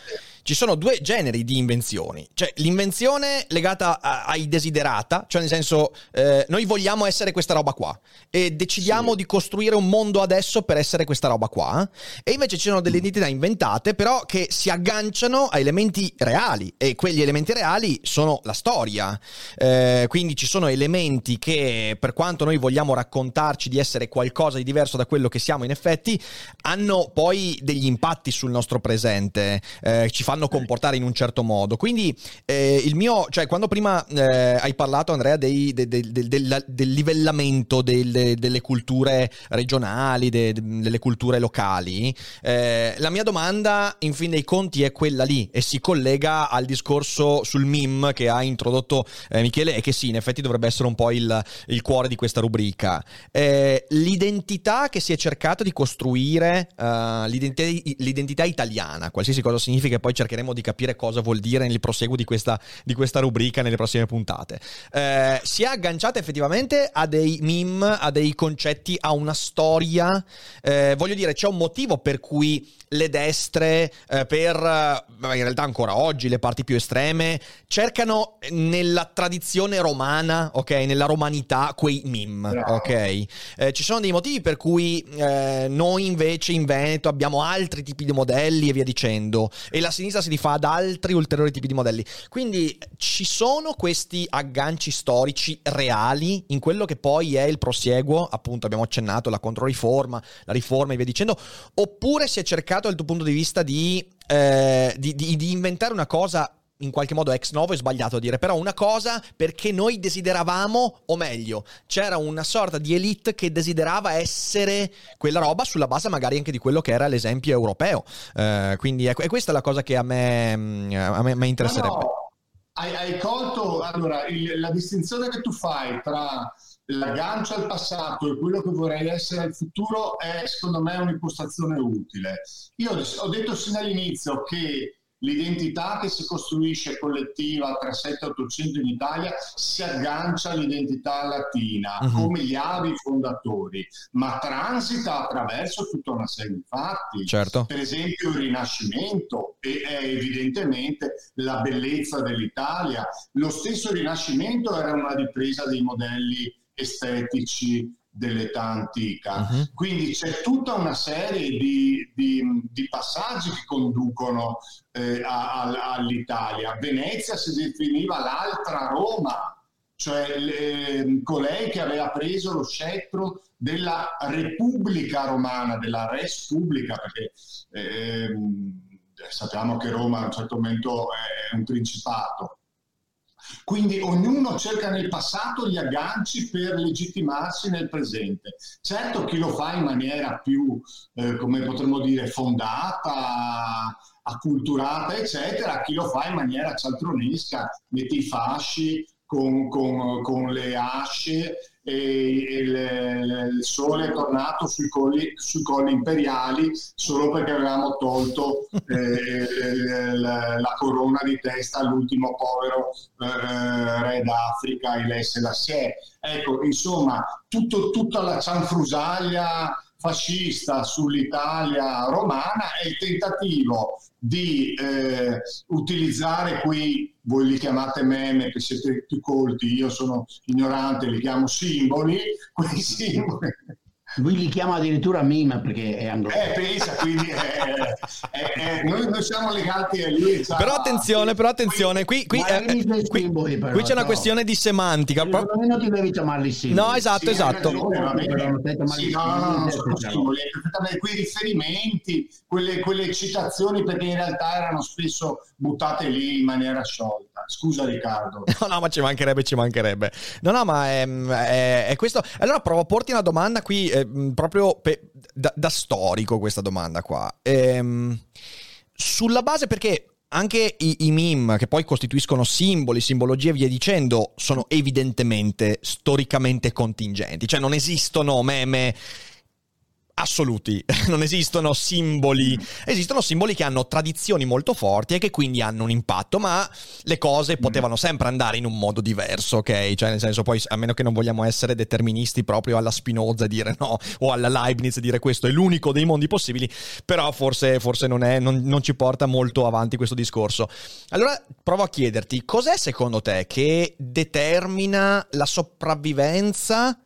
ci sono due generi di invenzioni. Cioè, l'invenzione legata a, ai desiderata, cioè nel senso, eh, noi vogliamo essere questa roba qua e decidiamo sì. di costruire un mondo adesso per essere questa roba qua. E invece ci sono delle identità inventate, però che si agganciano a elementi reali. E quegli elementi reali sono la storia. Eh, quindi ci sono elementi che, per quanto noi vogliamo raccontarci di essere qualcosa di diverso da quello che siamo in effetti, hanno poi degli impatti sul nostro presente. Eh, ci fanno fanno comportare in un certo modo. Quindi eh, il mio, cioè quando prima eh, hai parlato Andrea dei, de, de, de, del, del, livellamento delle culture regionali, delle culture locali, eh, la mia domanda in fin dei conti è quella lì e si collega al discorso sul MIM che ha introdotto eh, Michele e che sì, in effetti dovrebbe essere un po' il, il cuore di questa rubrica. Eh, l'identità che si è cercato di costruire, uh, l'identità, l'identità italiana, qualsiasi cosa significa, poi cercheremo di capire cosa vuol dire nel proseguo di questa, di questa rubrica nelle prossime puntate. Eh, si è agganciata effettivamente a dei meme, a dei concetti, a una storia. Eh, voglio dire, c'è un motivo per cui le destre, eh, per in realtà ancora oggi le parti più estreme, cercano nella tradizione romana, ok, nella romanità, quei meme, ok? Eh, ci sono dei motivi per cui eh, noi invece in Veneto abbiamo altri tipi di modelli e via dicendo, e la sinistra si rifà ad altri ulteriori tipi di modelli. Quindi ci sono questi agganci storici reali in quello che poi è il prosieguo, appunto abbiamo accennato la controriforma, la riforma e via dicendo, oppure si è cercato dal tuo punto di vista di, eh, di, di, di inventare una cosa in qualche modo ex novo è sbagliato a dire, però una cosa perché noi desideravamo, o meglio, c'era una sorta di elite che desiderava essere quella roba sulla base magari anche di quello che era l'esempio europeo. Uh, quindi è, è, questa la cosa che a me, mm, a me, a me interesserebbe. No. Hai, hai, colto, allora, il, la distinzione che tu fai tra l'aggancio al passato e quello che vorrei essere al futuro è secondo me un'impostazione utile. Io ho detto sin dall'inizio che l'identità che si costruisce collettiva tra 7 e 800 in Italia si aggancia all'identità latina uh-huh. come gli avi fondatori, ma transita attraverso tutta una serie di fatti. Certo. Per esempio il Rinascimento e è evidentemente la bellezza dell'Italia. Lo stesso Rinascimento era una ripresa dei modelli estetici dell'età antica. Uh-huh. Quindi c'è tutta una serie di, di, di passaggi che conducono eh, a, a, all'Italia. Venezia si definiva l'altra Roma, cioè le, colei che aveva preso lo scettro della Repubblica Romana, della Res Pubblica, perché eh, sappiamo che Roma a un certo momento è un principato quindi ognuno cerca nel passato gli agganci per legittimarsi nel presente. Certo chi lo fa in maniera più, eh, come potremmo dire, fondata, acculturata, eccetera, chi lo fa in maniera cialtronesca, mette i fasci con, con, con le asce e il, il sole è tornato sui colli, sui colli, imperiali solo perché avevamo tolto eh, la, la, corona di testa all'ultimo povero eh, re d'Africa, il Selassie. Ecco, insomma, tutto, tutta la cianfrusaglia fascista sull'Italia romana è il tentativo di eh, utilizzare quei, voi li chiamate meme che siete più colti, io sono ignorante, li chiamo simboli, quei simboli Lui li chiama addirittura meme perché è anglo. Eh, pensa, quindi eh, eh, noi, noi, siamo legati a lui. Però attenzione, però attenzione, qui, qui, qui, qui però, c'è una no. questione di semantica. Non ti devi chiamarli simboli. No, esatto, sì, esatto. Sì, no, no, no, sono simboli. Quei riferimenti, quelle, quelle citazioni, perché in realtà erano spesso buttate lì in maniera sciolta. Scusa Riccardo. No, no, ma ci mancherebbe, ci mancherebbe. No, no, ma è, è, è questo. Allora provo a porti una domanda qui, eh, proprio pe, da, da, storico questa domanda qua. Ehm, sulla base perché anche i, i, meme che poi costituiscono simboli, simbologie e via dicendo, sono evidentemente storicamente contingenti, cioè non esistono meme assoluti, non esistono simboli, esistono simboli che hanno tradizioni molto forti e che quindi hanno un impatto, ma le cose potevano sempre andare in un modo diverso, ok? Cioè nel senso poi a meno che non vogliamo essere deterministi proprio alla Spinoza e dire no, o alla Leibniz e dire questo è l'unico dei mondi possibili, però forse, forse non, è, non, non ci porta molto avanti questo discorso. Allora provo a chiederti, cos'è secondo te che determina la sopravvivenza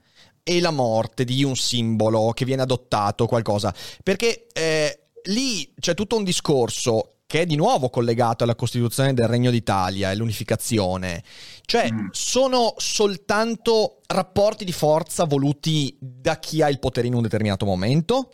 e la morte di un simbolo che viene adottato, qualcosa. Perché eh, lì c'è tutto un discorso che è di nuovo collegato alla Costituzione del Regno d'Italia e l'unificazione. Cioè, mm. sono soltanto rapporti di forza voluti da chi ha il potere in un determinato momento?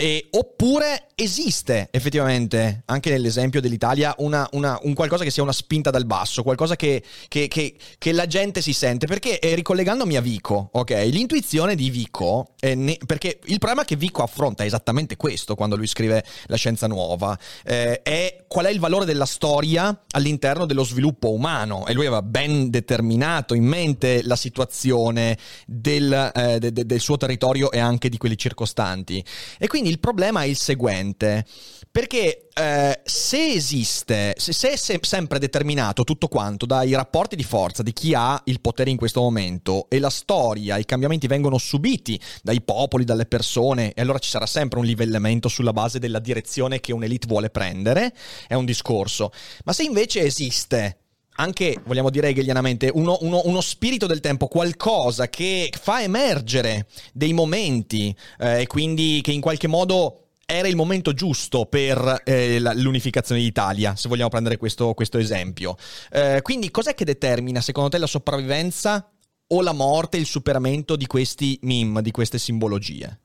E, oppure esiste effettivamente, anche nell'esempio dell'Italia, una, una, un qualcosa che sia una spinta dal basso, qualcosa che, che, che, che la gente si sente. Perché eh, ricollegandomi a Vico, ok? L'intuizione di Vico, eh, ne, perché il problema che Vico affronta è esattamente questo quando lui scrive La scienza nuova, eh, è qual è il valore della storia all'interno dello sviluppo umano. E lui aveva ben determinato in mente la situazione del, eh, de, de, del suo territorio e anche di quelli circostanti. E quindi il problema è il seguente, perché eh, se esiste, se, se è se- sempre determinato tutto quanto dai rapporti di forza di chi ha il potere in questo momento e la storia, i cambiamenti vengono subiti dai popoli, dalle persone e allora ci sarà sempre un livellamento sulla base della direzione che un'elite vuole prendere, è un discorso. Ma se invece esiste anche, vogliamo dire hegelianamente, uno, uno, uno, spirito del tempo, qualcosa che fa emergere dei momenti eh, e quindi che in qualche modo era il momento giusto per eh, l'unificazione d'Italia, se vogliamo prendere questo, questo esempio. Eh, quindi cos'è che determina, secondo te, la sopravvivenza o la morte, il superamento di questi meme, di queste simbologie?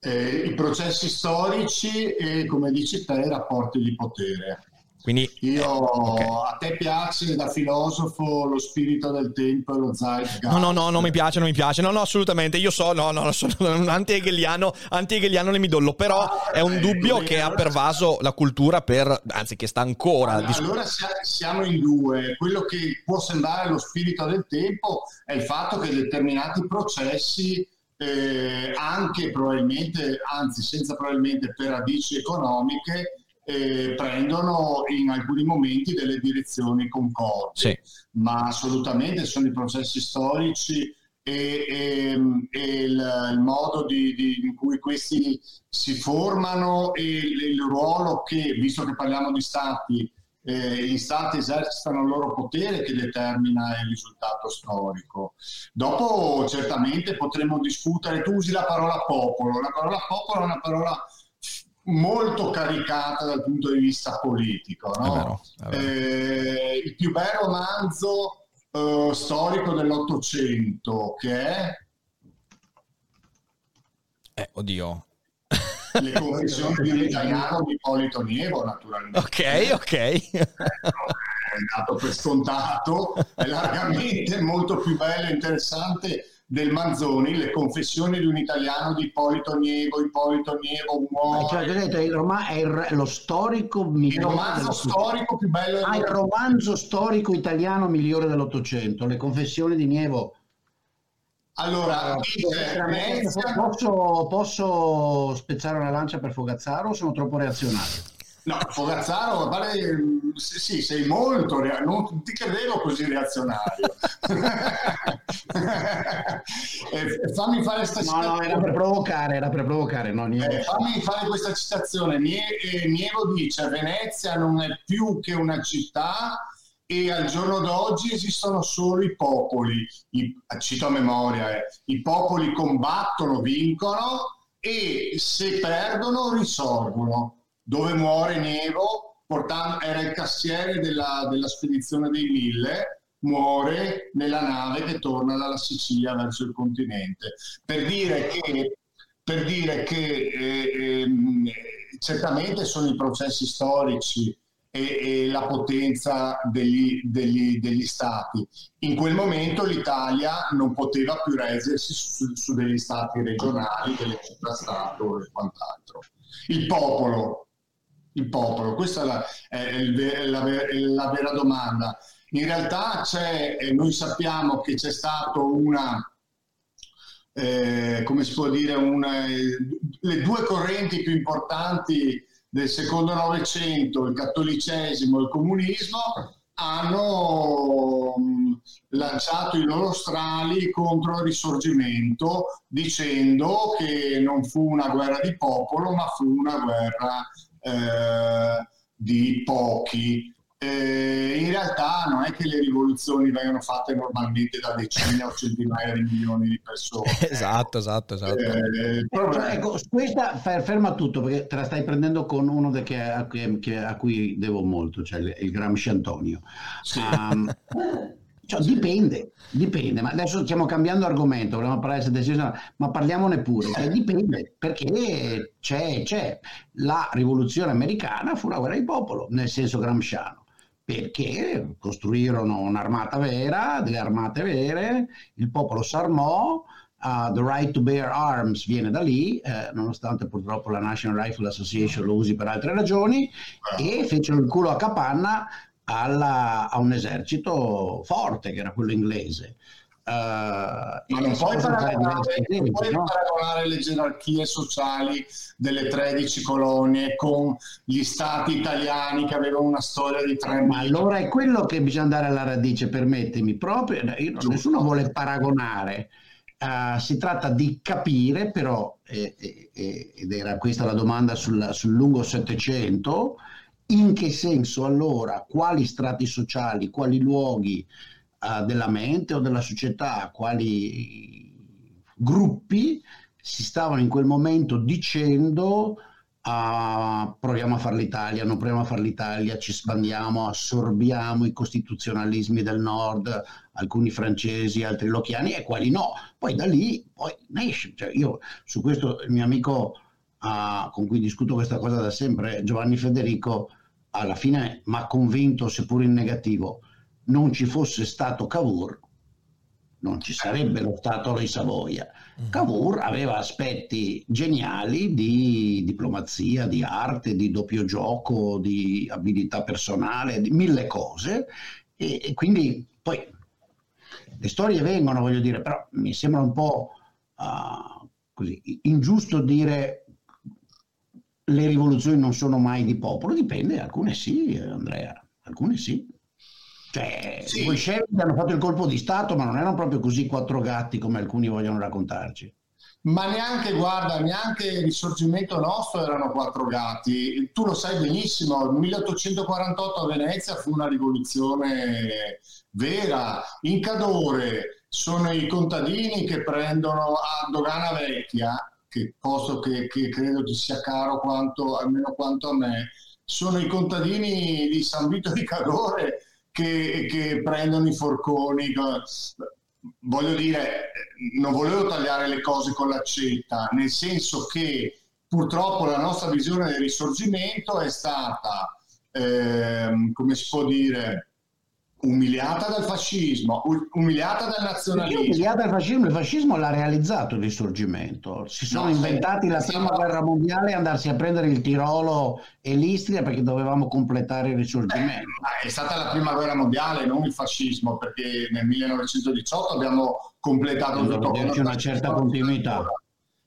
Eh, I processi storici e, come dici te, i rapporti di potere. Quindi, Io, okay. a te piace da filosofo lo spirito del tempo e lo zeitgeist? No, no, no, non mi piace, non mi piace. No, no, assolutamente. Io so, no, no, sono un anti-hegeliano, anti-hegeliano ne mi dollo, però ah, è un eh, dubbio che allora... ha pervaso la cultura per, anzi che sta ancora. Allora, discu- allora siamo in due. Quello che può sembrare lo spirito del tempo è il fatto che determinati processi eh, anche probabilmente, anzi senza probabilmente per radici economiche, eh, prendono in alcuni momenti delle direzioni concordi, sì. ma assolutamente sono i processi storici e, e, e il, il, modo di, di, in cui questi si formano e il, il, ruolo che, visto che parliamo di stati, eh, gli stati esercitano il loro potere che determina il risultato storico. Dopo certamente potremmo discutere, tu usi la parola popolo, la parola popolo è una parola molto caricata dal punto di vista politico. No? È vero, è vero. Eh, il più bel romanzo eh, storico dell'Ottocento che è... Eh, oddio. Le confessioni di un italiano di Polito Nievo, naturalmente. Ok, ok. è dato per scontato, è largamente molto più bello e interessante del Manzoni, le confessioni di un italiano di Ippolito Nievo, Ippolito Nievo muore. Cioè, detto, il rom- è il, lo storico migliore. Il romanzo storico più bello. Ah, il romanzo storico italiano migliore dell'Ottocento, le confessioni di Nievo. Allora, Venezia... posso, posso spezzare una lancia per Fogazzaro o sono troppo reazionario? No, Fogazzaro, vale, sì, sei molto, non ti credevo così reazionario. eh, fammi fare questa citazione. No, no, era per provocare, era per provocare. No, eh, fammi fare questa citazione. Nie, eh, Nievo dice Venezia non è più che una città e al giorno d'oggi esistono solo i popoli, I, cito a memoria, eh, i popoli combattono, vincono e se perdono risorgono. Dove muore Nevo, portando, era il cassiere della, della spedizione dei Mille, muore nella nave che torna dalla Sicilia verso il continente. Per dire che, per dire che eh, eh, certamente sono i processi storici e, e la potenza degli, degli, degli, stati. In quel momento l'Italia non poteva più reggersi su, su degli stati regionali, delle città-stato e quant'altro. Il popolo, il popolo, questa è la, è la, è la vera domanda. In realtà c'è, noi sappiamo che c'è stato una, eh, come si può dire, una, le due correnti più importanti del secondo Novecento, il cattolicesimo e il comunismo, hanno mm, lanciato i loro strali contro il risorgimento dicendo che non fu una guerra di popolo ma fu una guerra eh, di pochi eh, in realtà non è che le rivoluzioni vengono fatte normalmente da decine o centinaia di milioni di persone. esatto, esatto, esatto. Eh, però, ecco, questa ferma tutto perché te la stai prendendo con uno che, a, che, a, cui devo molto, cioè il, il Gramsci Antonio. Sì. Um, cioè, dipende, dipende, ma adesso stiamo cambiando argomento, volevamo parlare di decisione, ma parliamone pure, cioè, dipende, perché c'è, c'è, la rivoluzione americana fu una guerra di popolo, nel senso gramsciano perché costruirono un'armata vera, delle armate vere, il popolo s'armò, uh, The Right to Bear Arms viene da lì, eh, nonostante purtroppo la National Rifle Association lo usi per altre ragioni, e fecero il culo a capanna alla, a un esercito forte, che era quello inglese. Uh, Ma non puoi, paragonare, tempi, puoi no? paragonare le gerarchie sociali delle 13 colonie con gli stati italiani che avevano una storia di tre Ma allora è quello che bisogna andare alla radice, permettimi, proprio, io, nessuno vuole paragonare. Uh, si tratta di capire però, eh, eh, ed era questa la domanda sul, sul lungo Settecento, in che senso allora, quali strati sociali, quali luoghi uh, della mente o della società, quali gruppi si stavano in quel momento dicendo uh, proviamo a fare l'Italia, non proviamo a fare l'Italia, ci sbandiamo, assorbiamo i costituzionalismi del nord, alcuni francesi, altri lochiani e quali no. Poi da lì poi nasce, cioè io su questo il mio amico uh, con cui discuto questa cosa da sempre, Giovanni Federico, alla fine mi ha convinto, seppur in negativo, non ci fosse stato Cavour, non ci sarebbe lo Stato di Savoia. Mm. Cavour aveva aspetti geniali di diplomazia, di arte, di doppio gioco, di abilità personale, di mille cose. E, e quindi poi le storie vengono, voglio dire, però mi sembra un po' uh, così ingiusto dire le rivoluzioni non sono mai di popolo, dipende, alcune sì, Andrea, alcune sì. Cioè, sì. i bolscevichi hanno fatto il colpo di Stato, ma non erano proprio così quattro gatti come alcuni vogliono raccontarci. Ma neanche, guarda, neanche il risorgimento nostro erano quattro gatti. Tu lo sai benissimo, il 1848 a Venezia fu una rivoluzione vera. In Cadore sono i contadini che prendono a Dogana Vecchia, che posto che, che credo ti sia caro quanto, almeno quanto a me, sono i contadini di San Vito di Cadore che, che prendono i forconi. Voglio dire, non volevo tagliare le cose con l'accetta, nel senso che purtroppo la nostra visione del risorgimento è stata, eh, come si può dire, umiliata dal fascismo, umiliata dal nazionalismo. Umiliata dal fascismo, il fascismo l'ha realizzato il risorgimento. Si sono no, inventati la prima sì, guerra mondiale e andarsi a prendere il Tirolo e l'Istria perché dovevamo completare il risorgimento. Eh, è stata la prima guerra mondiale, non il fascismo, perché nel 1918 abbiamo completato tutto. C'è una certa continuità.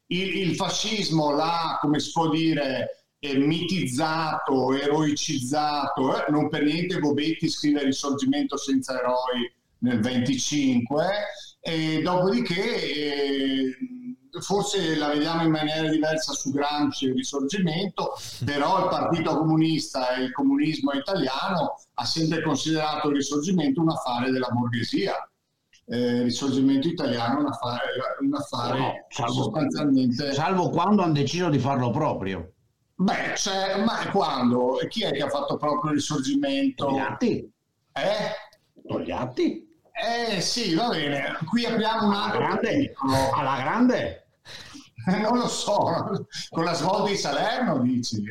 Il, il fascismo l'ha, come si può dire, eh, mitizzato, eroicizzato, eh? non per niente Gobetti scrive Risorgimento senza eroi nel 25, e dopodiché eh, forse la vediamo in maniera diversa su Gramsci e il risorgimento, però il Partito Comunista e il comunismo italiano ha sempre considerato il risorgimento un affare della borghesia. Eh, il risorgimento italiano è un affare, un affare no, salvo, sostanzialmente... Salvo quando hanno deciso di farlo proprio. Beh, cioè, ma quando? Chi è che ha fatto proprio il risorgimento? Togliatti. Eh? Togliatti. Eh sì, va bene. Qui apriamo un altro... Alla grande? Alla grande? non lo so, con la svolta di Salerno dici?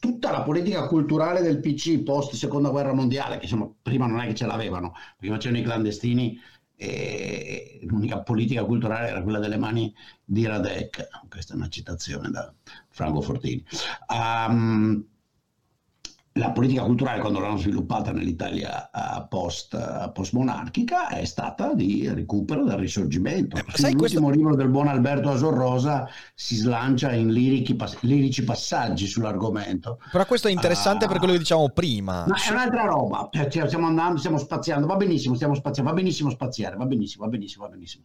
Tutta la politica culturale del PC post seconda guerra mondiale, che insomma, prima non è che ce l'avevano, perché facevano i clandestini e l'unica politica culturale era quella delle mani di Radek. Questa è una citazione da Franco Fortini. Um, la politica culturale quando l'hanno sviluppata nell'Italia uh, post, uh, post-monarchica è stata di recupero del risorgimento. Eh, L'ultimo questo... libro del buon Alberto Asorrosa si slancia in lirici, pass- lirici passaggi sull'argomento. Però questo è interessante uh, per quello che dicevamo prima. Ma è un'altra roba, cioè, cioè, stiamo andando, stiamo spaziando, va benissimo, stiamo spaziando, va benissimo spaziare, va benissimo, va benissimo, va benissimo.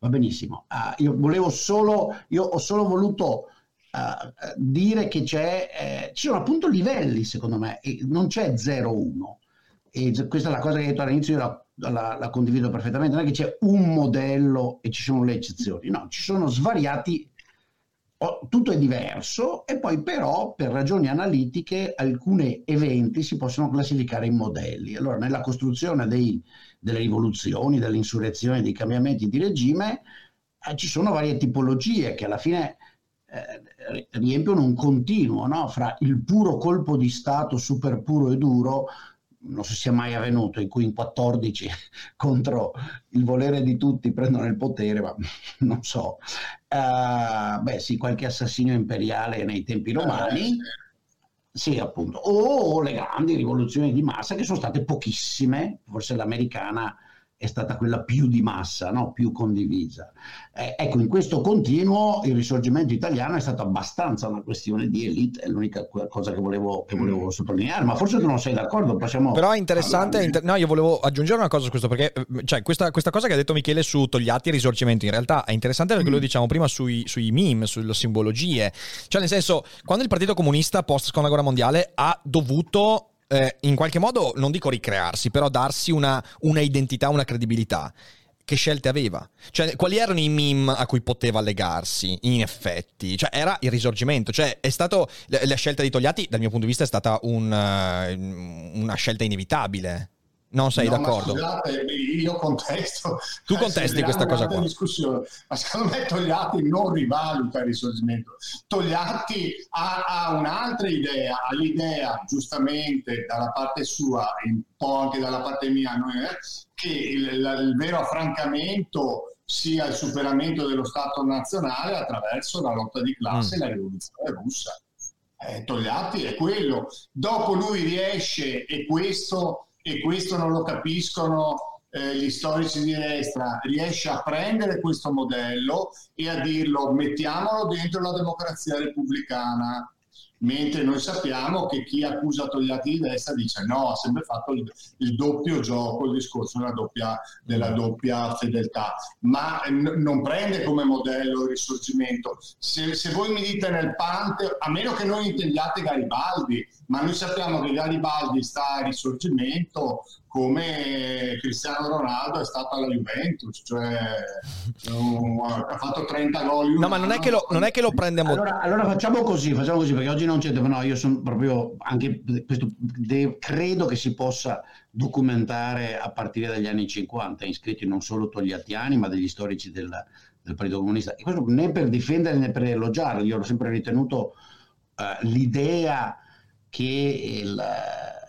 Va benissimo. Ah, io volevo solo, io ho solo voluto uh, dire che c'è, eh, ci sono appunto livelli secondo me, e non c'è 0-1. E questa è la cosa che hai detto all'inizio, io la, la, la, condivido perfettamente, non è che c'è un modello e ci sono le eccezioni, no, ci sono svariati, tutto è diverso e poi però per ragioni analitiche alcuni eventi si possono classificare in modelli. Allora nella costruzione dei, delle rivoluzioni, delle insurrezioni, dei cambiamenti di regime eh, ci sono varie tipologie che alla fine eh, riempiono un continuo no? fra il puro colpo di Stato super puro e duro, non so se sia mai avvenuto, in cui in 14 contro il volere di tutti prendono il potere, ma non so. Uh, beh sì, qualche assassinio imperiale nei tempi romani. Sì, appunto. O le grandi rivoluzioni di massa, che sono state pochissime, forse l'americana è stata quella più di massa, no? più condivisa. Eh, ecco, in questo continuo il risorgimento italiano è stato abbastanza una questione di elite, è l'unica cosa che volevo, che volevo mm. sottolineare, ma forse tu non sei d'accordo, possiamo... Però è interessante, inter- no, io volevo aggiungere una cosa su questo, perché eh, cioè, questa, questa, cosa che ha detto Michele su Togliatti e risorgimento, in realtà è interessante perché mm. lo diciamo prima sui, sui meme, sulle simbologie, cioè nel senso, quando il Partito Comunista post seconda guerra mondiale ha dovuto eh, in qualche modo, non dico ricrearsi, però darsi una, una identità, una credibilità che scelte aveva? Cioè, quali erano i meme a cui poteva legarsi, in effetti? Cioè, era il risorgimento. Cioè, è stato. La scelta di Togliatti, dal mio punto di vista, è stata un, uh, una scelta inevitabile. Non sei no, d'accordo? Scusate, io contesto. Tu contesti questa cosa qua. Discussione. Ma secondo me Togliatti non rivaluta il risorgimento. Togliatti ha, ha, un'altra idea, ha l'idea, giustamente, dalla parte sua e un po' anche dalla parte mia, eh, che il, il vero affrancamento sia il superamento dello Stato nazionale attraverso la lotta di classe mm. e la rivoluzione russa. Eh, Togliatti è quello. Dopo lui riesce, e questo e questo non lo capiscono eh, gli storici di destra, riesce a prendere questo modello e a dirlo mettiamolo dentro la democrazia repubblicana mentre noi sappiamo che chi accusa Togliatti di destra dice no, ha sempre fatto il, il doppio gioco, il discorso della doppia, della doppia fedeltà, ma n- non prende come modello il risorgimento. Se, se voi mi dite nel Pante, a meno che non intendiate Garibaldi, ma noi sappiamo che Garibaldi sta a risorgimento come Cristiano Ronaldo è stato alla Juventus, cioè um, ha fatto 30 gol. No, ma non è che lo, non è che lo prendiamo. Allora, allora, facciamo così, facciamo così, perché oggi non c'è, no, io sono proprio anche questo, de, credo che si possa documentare a partire dagli anni 50, iscritti non solo togliattiani, ma degli storici del, del Partito Comunista. E questo né per difendere né per elogiare, io ho sempre ritenuto uh, l'idea che il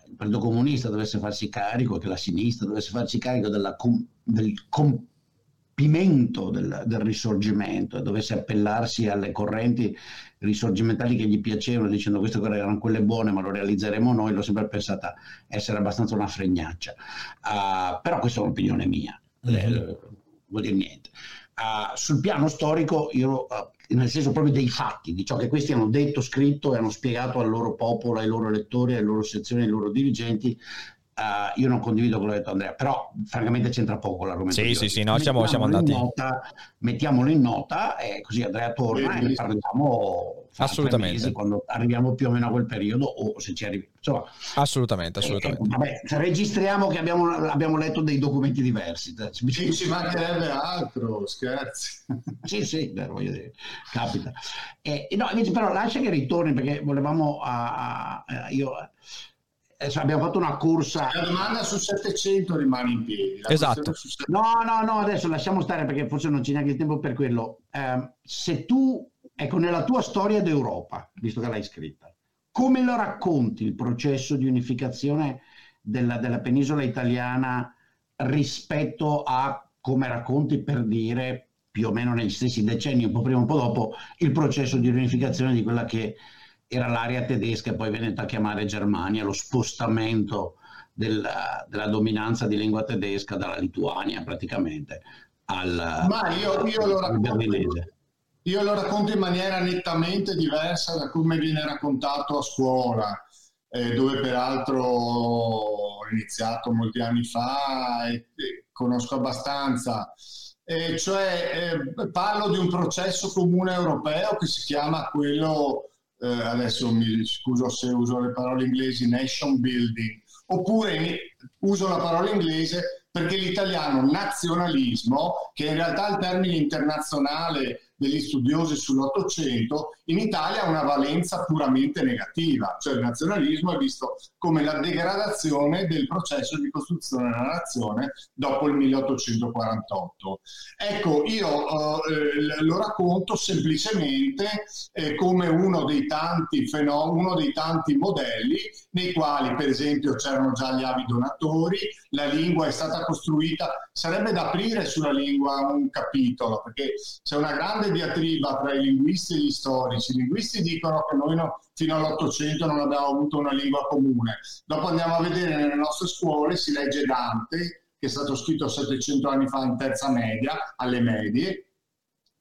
il Partito Comunista dovesse farsi carico, che la sinistra dovesse farsi carico della, del compimento del, del, risorgimento e dovesse appellarsi alle correnti risorgimentali che gli piacevano, dicendo queste erano quelle buone, ma lo realizzeremo noi, l'ho sempre pensata essere abbastanza una fregnaccia. Uh, però questa è un'opinione mia, mm-hmm. vuol dire niente. Uh, sul piano storico, io uh, nel senso proprio dei fatti, di ciò che questi hanno detto, scritto e hanno spiegato al loro popolo, ai loro elettori, alle loro sezioni, ai loro dirigenti, Uh, io non condivido quello che ha detto Andrea, però francamente c'entra poco l'argomento. Sì, sì, sì, no, siamo, siamo andati. In nota, mettiamolo in nota e così Andrea torna e ne parliamo assolutamente mesi, quando arriviamo più o meno a quel periodo o se ci arrivi. Insomma, assolutamente, assolutamente. Eh, vabbè, registriamo che abbiamo, abbiamo, letto dei documenti diversi. Ci, ci mancherebbe altro, scherzi. sì, sì, beh, voglio dire, capita. Eh, no, invece però lascia che ritorni perché volevamo... A, a, a io, abbiamo fatto una corsa. La domanda su 700 rimane in piedi. esatto. No, no, no, adesso lasciamo stare perché forse non c'è neanche il tempo per quello. Eh, se tu, ecco, nella tua storia d'Europa, visto che l'hai scritta, come lo racconti il processo di unificazione della, della penisola italiana rispetto a come racconti per dire più o meno negli stessi decenni, un po' prima, un po' dopo, il processo di unificazione di quella che era l'area tedesca e poi venuta a chiamare Germania, lo spostamento della, della dominanza di lingua tedesca dalla Lituania praticamente al, Ma io, io lo racconto, io lo racconto in maniera nettamente diversa da come viene raccontato a scuola, eh, dove peraltro ho iniziato molti anni fa e, e conosco abbastanza. Eh, cioè eh, parlo di un processo comune europeo che si chiama quello eh, adesso mi scuso se uso le parole inglesi, nation building, oppure uso la parola inglese perché l'italiano nazionalismo, che in realtà è il termine internazionale degli studiosi sull'Ottocento, in Italia ha una valenza puramente negativa, cioè il nazionalismo è visto come la degradazione del processo di costruzione della nazione dopo il 1848. Ecco, io eh, lo racconto semplicemente eh, come uno dei tanti fenomeni, uno dei tanti modelli nei quali per esempio c'erano già gli avi donatori, la lingua è stata costruita, sarebbe da aprire sulla lingua un capitolo, perché c'è una grande diatriba tra i linguisti e gli storici. I linguisti dicono che noi no, fino all'Ottocento non abbiamo avuto una lingua comune. Dopo andiamo a vedere nelle nostre scuole, si legge Dante, che è stato scritto 700 anni fa in terza media, alle medie.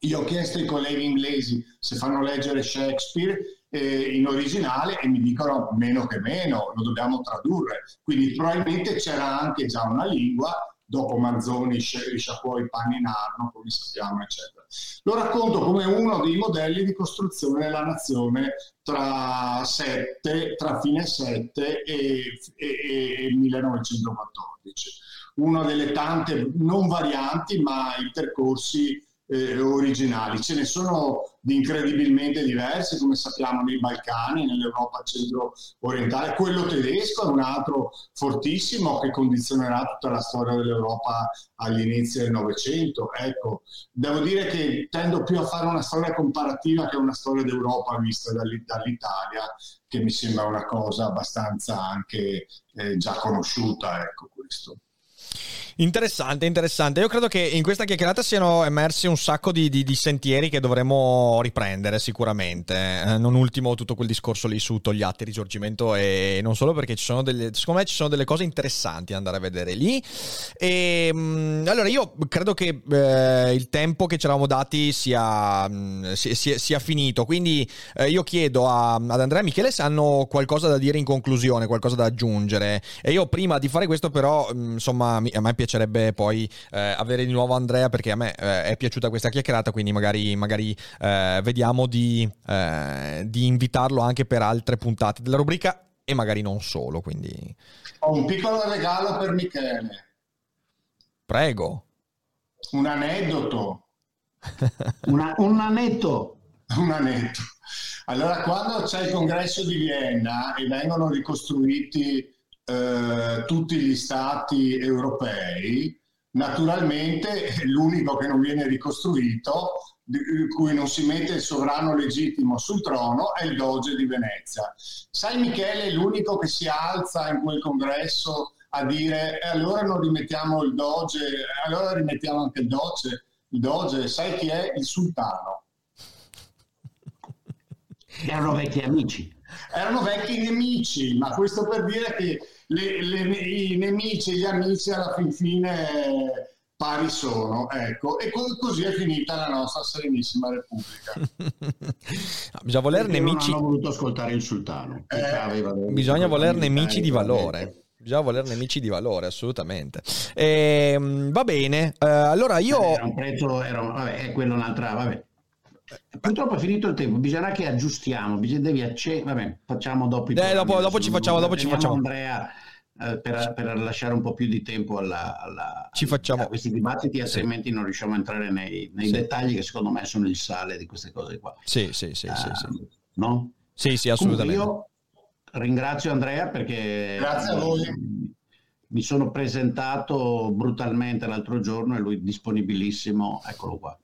Io ho chiesto ai colleghi inglesi se fanno leggere Shakespeare eh, in originale e mi dicono meno che meno, lo dobbiamo tradurre. Quindi probabilmente c'era anche già una lingua, dopo Manzoni risciacquò i panni in arno, come sappiamo, eccetera. Lo racconto come uno dei modelli di costruzione della nazione tra, sette, tra fine 7 e, e, e 1914. Una delle tante non varianti, ma i percorsi eh, originali. Ce ne sono di incredibilmente diversi, come sappiamo nei Balcani, nell'Europa centro-orientale. Quello tedesco è un altro fortissimo che condizionerà tutta la storia dell'Europa all'inizio del Novecento. Ecco, devo dire che tendo più a fare una storia comparativa che una storia d'Europa vista dall'Italia, che mi sembra una cosa abbastanza anche eh, già conosciuta. Ecco questo. Interessante, interessante. Io credo che in questa chiacchierata siano emersi un sacco di, di, di sentieri che dovremmo riprendere sicuramente. Eh, non ultimo tutto quel discorso lì su Togliatti, risorgimento e non solo perché ci sono delle, secondo me ci sono delle cose interessanti da andare a vedere lì. E, mh, mm, allora io credo che eh, il tempo che ci eravamo dati sia, mh, sia, sia finito, quindi eh, io chiedo a, ad Andrea e Michele se hanno qualcosa da dire in conclusione, qualcosa da aggiungere. E io prima di fare questo però, mh, mm, insomma, a me piace piacerebbe poi eh, avere di nuovo Andrea perché a me eh, è piaciuta questa chiacchierata, quindi magari, magari eh, vediamo di, eh, di, invitarlo anche per altre puntate della rubrica e magari non solo. Quindi... Ho un piccolo regalo per Michele. Prego. Un aneddoto. Una, un anetto. Un anetto. Allora, quando c'è il congresso di Vienna e vengono ricostruiti eh, tutti gli stati europei, naturalmente l'unico che non viene ricostruito, di cui non si mette il sovrano legittimo sul trono, è il Doge di Venezia. Sai Michele, l'unico che si alza in quel congresso a dire eh, allora non rimettiamo il Doge, allora rimettiamo anche il Doge, il Doge, sai chi è? Il sultano. Erano vecchi amici. Erano vecchi nemici, ma questo per dire che le, le, i nemici e gli amici alla fin fine pari sono, ecco, e così è finita la nostra Serenissima Repubblica. bisogna voler nemici. Non hanno voluto ascoltare il sultano. Eh, bisogna voler nemici di valore. Bisogna voler nemici di valore, assolutamente. E, ehm, va bene, uh, allora io... Era un prezzo, era, vabbè, è quello un'altra, vabbè. Purtroppo è finito il tempo, bisogna che aggiustiamo, bisogna, devi accendere, vabbè, facciamo dopo. Eh, dopo, dopo ci facciamo, dopo ci facciamo. Andrea eh, per, per, lasciare un po' più di tempo alla, alla, ci facciamo. a questi dibattiti, altrimenti sì. non riusciamo a entrare nei, nei sì. dettagli che secondo me sono il sale di queste cose qua. Sì, sì, sì, uh, sì, sì. No? Sì, sì, assolutamente. Comunque io ringrazio Andrea perché Grazie a voi. mi sono presentato brutalmente l'altro giorno e lui disponibilissimo, eccolo qua.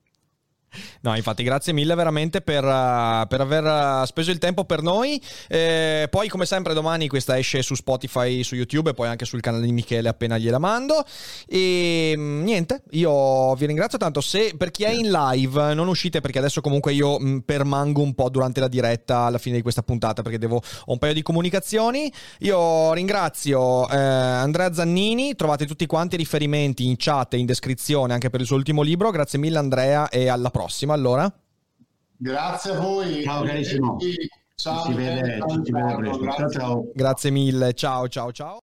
No, infatti, grazie mille veramente per, uh, per aver uh, speso il tempo per noi. Eh, poi, come sempre, domani questa esce su Spotify, su YouTube e poi anche sul canale di Michele appena gliela mando. E mm, niente, io vi ringrazio tanto. Se per chi è in live non uscite, perché adesso comunque io mm, permango un po' durante la diretta alla fine di questa puntata perché devo ho un paio di comunicazioni. Io ringrazio eh, Andrea Zannini, trovate tutti quanti i riferimenti in chat e in descrizione anche per il suo ultimo libro. Grazie mille, Andrea, e alla prossima prossima allora. Grazie a voi. Ciao carissimo. Ciao. Ci vede, ci si vede presto. Ciao ciao. Grazie mille. Ciao ciao ciao.